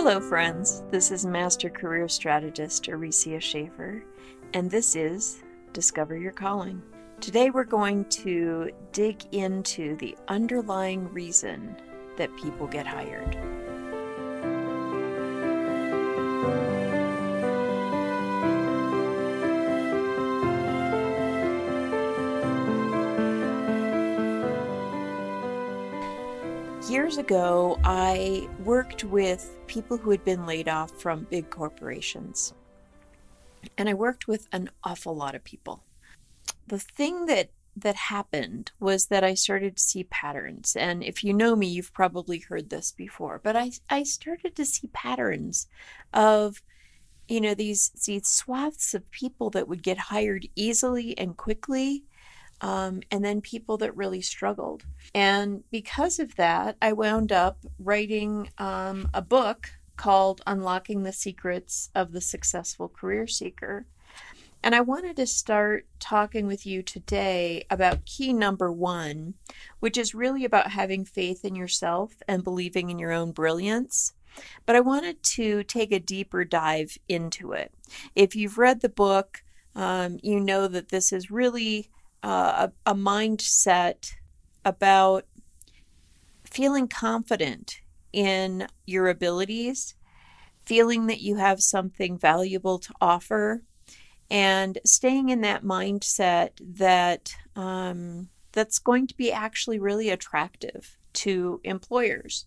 Hello, friends. This is Master Career Strategist Aricia Shaffer, and this is Discover Your Calling. Today, we're going to dig into the underlying reason that people get hired. Years ago, I worked with people who had been laid off from big corporations. And I worked with an awful lot of people. The thing that that happened was that I started to see patterns. And if you know me, you've probably heard this before, but I, I started to see patterns of, you know, these, these swaths of people that would get hired easily and quickly um, and then people that really struggled. And because of that, I wound up writing um, a book called Unlocking the Secrets of the Successful Career Seeker. And I wanted to start talking with you today about key number one, which is really about having faith in yourself and believing in your own brilliance. But I wanted to take a deeper dive into it. If you've read the book, um, you know that this is really uh, a, a mindset about feeling confident in your abilities, feeling that you have something valuable to offer, and staying in that mindset that um, that's going to be actually really attractive to employers.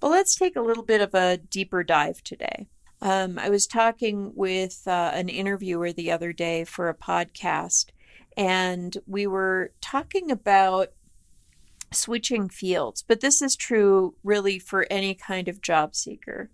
But let's take a little bit of a deeper dive today. Um, I was talking with uh, an interviewer the other day for a podcast, and we were talking about switching fields, but this is true really for any kind of job seeker.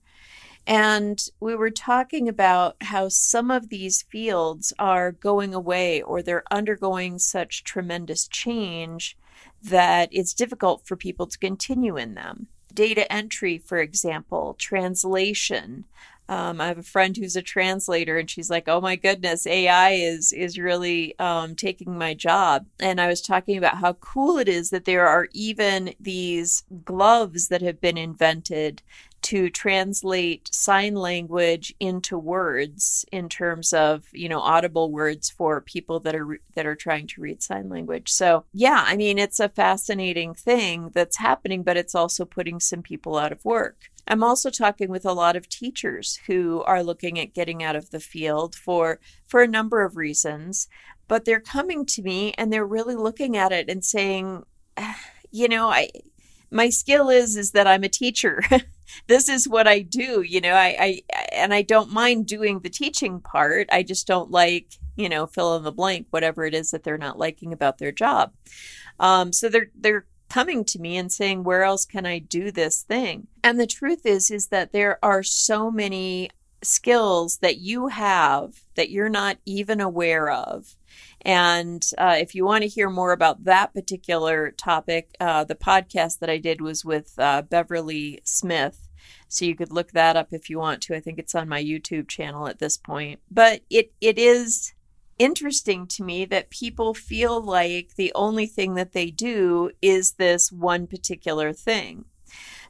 And we were talking about how some of these fields are going away or they're undergoing such tremendous change that it's difficult for people to continue in them. Data entry, for example, translation, um, I have a friend who's a translator, and she's like, "Oh my goodness, AI is is really um, taking my job." And I was talking about how cool it is that there are even these gloves that have been invented to translate sign language into words in terms of you know audible words for people that are that are trying to read sign language. So yeah i mean it's a fascinating thing that's happening but it's also putting some people out of work. I'm also talking with a lot of teachers who are looking at getting out of the field for for a number of reasons, but they're coming to me and they're really looking at it and saying, you know, I my skill is is that I'm a teacher. this is what I do, you know, I, I and I don't mind doing the teaching part. I just don't like, you know, fill in the blank, whatever it is that they're not liking about their job. Um, so they're they're coming to me and saying where else can i do this thing and the truth is is that there are so many skills that you have that you're not even aware of and uh, if you want to hear more about that particular topic uh, the podcast that i did was with uh, beverly smith so you could look that up if you want to i think it's on my youtube channel at this point but it it is interesting to me that people feel like the only thing that they do is this one particular thing.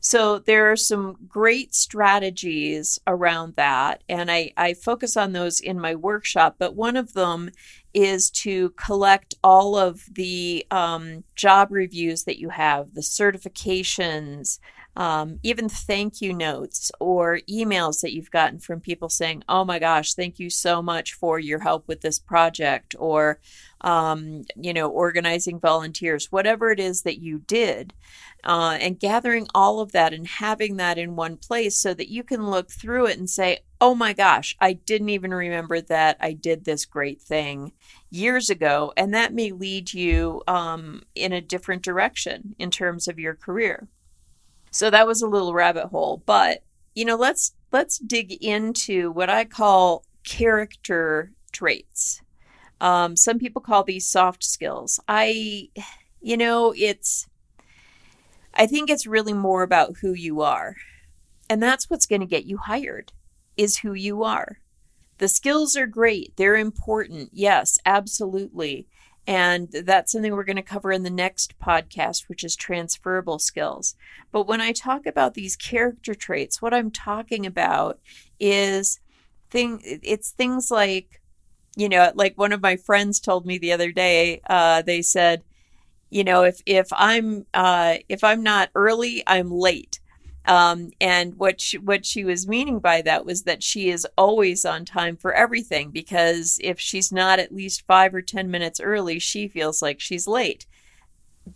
So there are some great strategies around that, and I, I focus on those in my workshop. But one of them is to collect all of the um, job reviews that you have, the certifications, um, even thank you notes or emails that you've gotten from people saying, Oh my gosh, thank you so much for your help with this project, or, um, you know, organizing volunteers, whatever it is that you did. Uh, and gathering all of that and having that in one place so that you can look through it and say, oh my gosh, I didn't even remember that I did this great thing years ago. And that may lead you um, in a different direction in terms of your career. So that was a little rabbit hole, but you know, let's let's dig into what I call character traits. Um, some people call these soft skills. I, you know, it's, I think it's really more about who you are. And that's what's going to get you hired, is who you are. The skills are great, they're important. Yes, absolutely. And that's something we're going to cover in the next podcast, which is transferable skills. But when I talk about these character traits, what I'm talking about is thing it's things like you know like one of my friends told me the other day uh, they said you know if if i'm uh, if i'm not early i'm late um, and what she, what she was meaning by that was that she is always on time for everything because if she's not at least five or ten minutes early, she feels like she's late.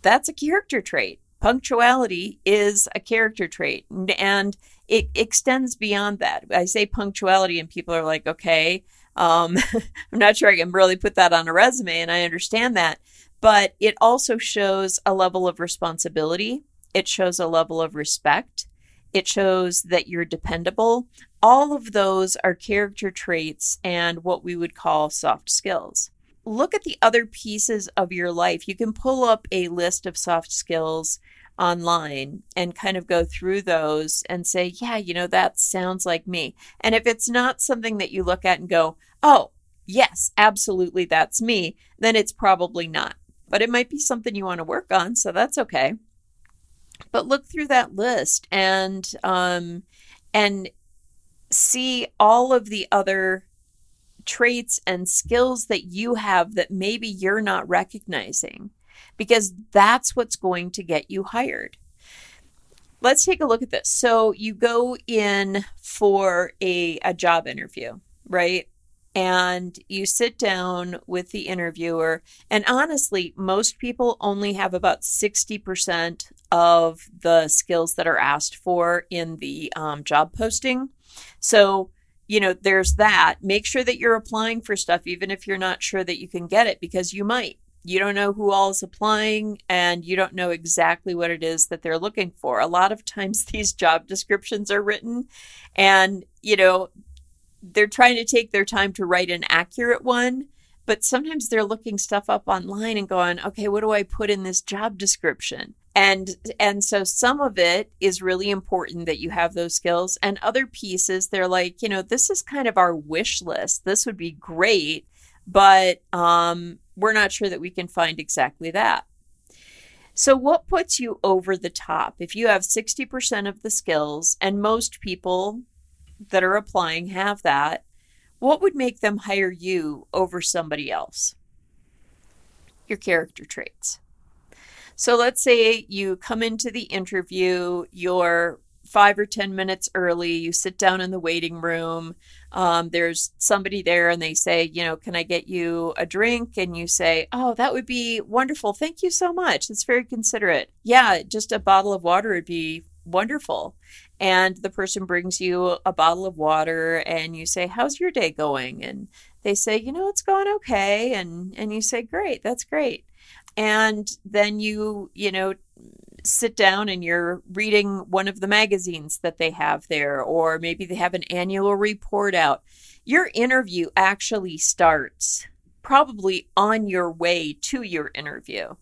That's a character trait. Punctuality is a character trait, and it extends beyond that. I say punctuality, and people are like, "Okay, um, I'm not sure I can really put that on a resume," and I understand that. But it also shows a level of responsibility. It shows a level of respect it shows that you're dependable. All of those are character traits and what we would call soft skills. Look at the other pieces of your life. You can pull up a list of soft skills online and kind of go through those and say, yeah, you know, that sounds like me. And if it's not something that you look at and go, oh, yes, absolutely, that's me, then it's probably not. But it might be something you want to work on, so that's okay but look through that list and um, and see all of the other traits and skills that you have that maybe you're not recognizing because that's what's going to get you hired. Let's take a look at this. So you go in for a, a job interview, right? And you sit down with the interviewer. And honestly, most people only have about 60% of the skills that are asked for in the um, job posting. So, you know, there's that. Make sure that you're applying for stuff, even if you're not sure that you can get it, because you might. You don't know who all is applying and you don't know exactly what it is that they're looking for. A lot of times these job descriptions are written and, you know, they're trying to take their time to write an accurate one, but sometimes they're looking stuff up online and going, okay, what do I put in this job description? And and so some of it is really important that you have those skills and other pieces they're like, you know, this is kind of our wish list. This would be great, but um we're not sure that we can find exactly that. So, what puts you over the top? If you have 60% of the skills, and most people that are applying have that, what would make them hire you over somebody else? Your character traits. So let's say you come into the interview, you're five or 10 minutes early, you sit down in the waiting room. Um, there's somebody there and they say, you know, can I get you a drink? And you say, oh, that would be wonderful. Thank you so much. That's very considerate. Yeah, just a bottle of water would be wonderful and the person brings you a bottle of water and you say how's your day going? And they say you know it's going okay. And and you say great that's great. And then you you know sit down and you're reading one of the magazines that they have there or maybe they have an annual report out. Your interview actually starts probably on your way to your interview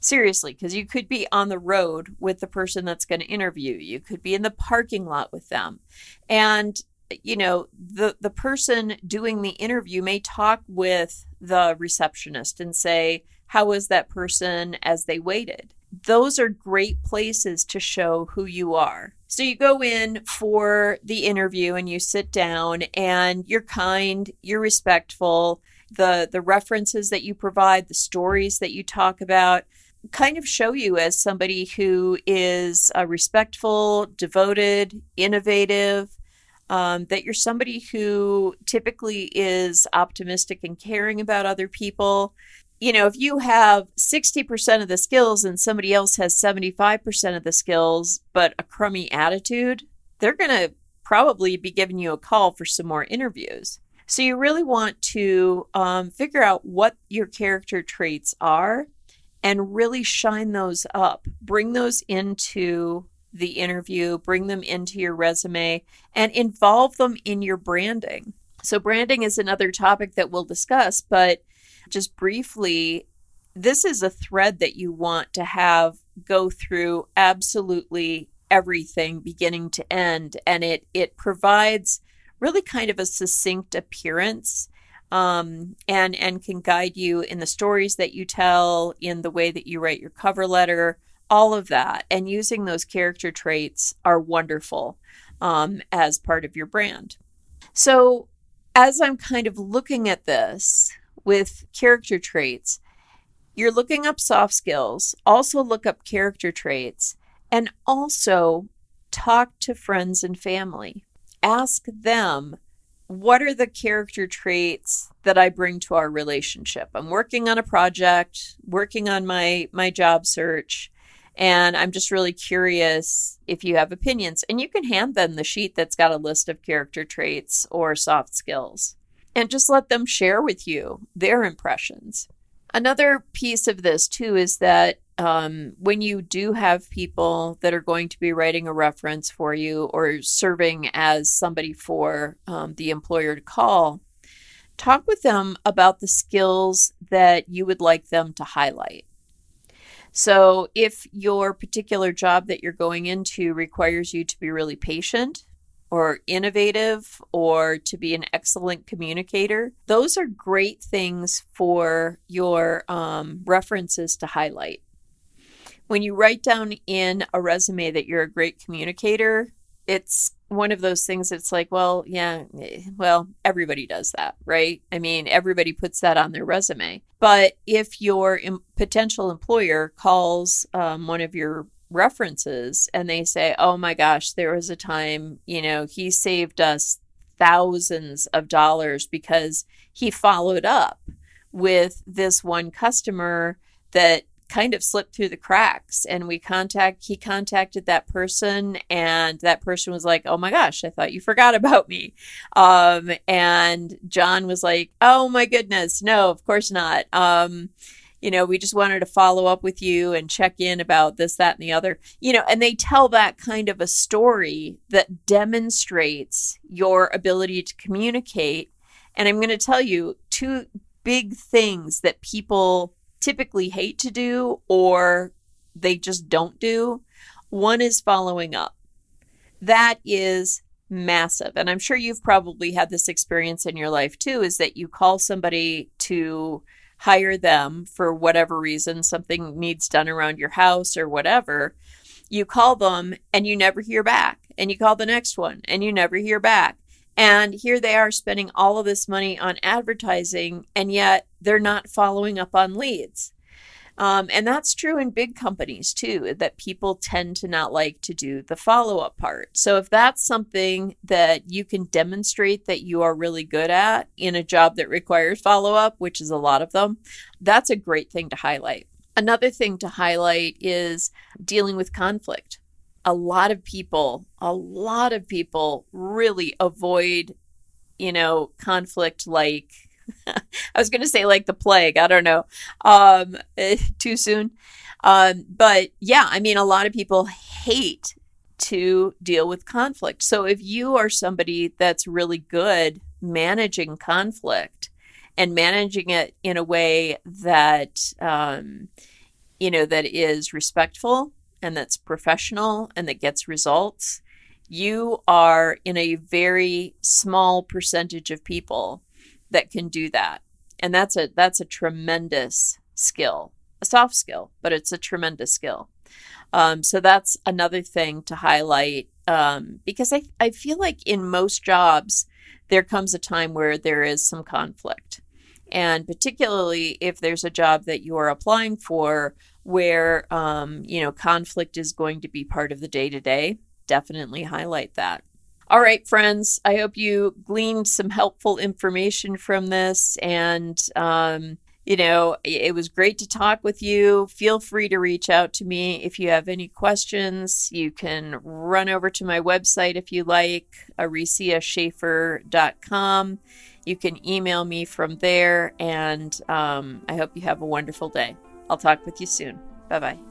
Seriously, because you could be on the road with the person that's going to interview. You could be in the parking lot with them. And you know, the the person doing the interview may talk with the receptionist and say, "How was that person as they waited?" Those are great places to show who you are. So you go in for the interview and you sit down and you're kind, you're respectful. The the references that you provide, the stories that you talk about, kind of show you as somebody who is uh, respectful, devoted, innovative, um, that you're somebody who typically is optimistic and caring about other people. You know, if you have 60% of the skills and somebody else has 75% of the skills, but a crummy attitude, they're going to probably be giving you a call for some more interviews. So you really want to um, figure out what your character traits are and really shine those up. Bring those into the interview, bring them into your resume, and involve them in your branding. So, branding is another topic that we'll discuss, but just briefly, this is a thread that you want to have go through absolutely everything beginning to end and it it provides really kind of a succinct appearance um, and and can guide you in the stories that you tell, in the way that you write your cover letter, all of that. And using those character traits are wonderful um, as part of your brand. So, as I'm kind of looking at this with character traits, you're looking up soft skills, also look up character traits, and also talk to friends and family. Ask them what are the character traits that I bring to our relationship? I'm working on a project, working on my my job search, and I'm just really curious if you have opinions. And you can hand them the sheet that's got a list of character traits or soft skills and just let them share with you their impressions. Another piece of this, too, is that um, when you do have people that are going to be writing a reference for you or serving as somebody for um, the employer to call, talk with them about the skills that you would like them to highlight. So, if your particular job that you're going into requires you to be really patient or innovative or to be an excellent communicator, those are great things for your um, references to highlight when you write down in a resume that you're a great communicator, it's one of those things that's like, well, yeah, well, everybody does that, right? I mean, everybody puts that on their resume. But if your potential employer calls um, one of your references and they say, oh my gosh, there was a time, you know, he saved us thousands of dollars because he followed up with this one customer that kind of slipped through the cracks and we contact he contacted that person and that person was like oh my gosh i thought you forgot about me. Um, and john was like oh my goodness no of course not. Um, you know we just wanted to follow up with you and check in about this that and the other. You know and they tell that kind of a story that demonstrates your ability to communicate. And i'm going to tell you two big things that people typically hate to do or they just don't do. One is following up. That is massive. And I'm sure you've probably had this experience in your life too is that you call somebody to hire them for whatever reason, something needs done around your house or whatever. You call them and you never hear back. And you call the next one and you never hear back. And here they are spending all of this money on advertising, and yet they're not following up on leads. Um, and that's true in big companies too, that people tend to not like to do the follow up part. So, if that's something that you can demonstrate that you are really good at in a job that requires follow up, which is a lot of them, that's a great thing to highlight. Another thing to highlight is dealing with conflict a lot of people, a lot of people really avoid, you know, conflict like I was going to say like the plague. I don't know. Um, too soon. Um, but yeah, I mean, a lot of people hate to deal with conflict. So if you are somebody that's really good managing conflict and managing it in a way that, um, you know, that is respectful and that's professional and that gets results, you are in a very small percentage of people that can do that. And that's a that's a tremendous skill, a soft skill, but it's a tremendous skill. Um, so that's another thing to highlight um, because I, I feel like in most jobs, there comes a time where there is some conflict. And particularly if there's a job that you are applying for where um, you know conflict is going to be part of the day to day, definitely highlight that. All right, friends, I hope you gleaned some helpful information from this. And, um, you know, it was great to talk with you. Feel free to reach out to me if you have any questions. You can run over to my website if you like, ariciashaffer.com. You can email me from there. And um, I hope you have a wonderful day. I'll talk with you soon. Bye bye.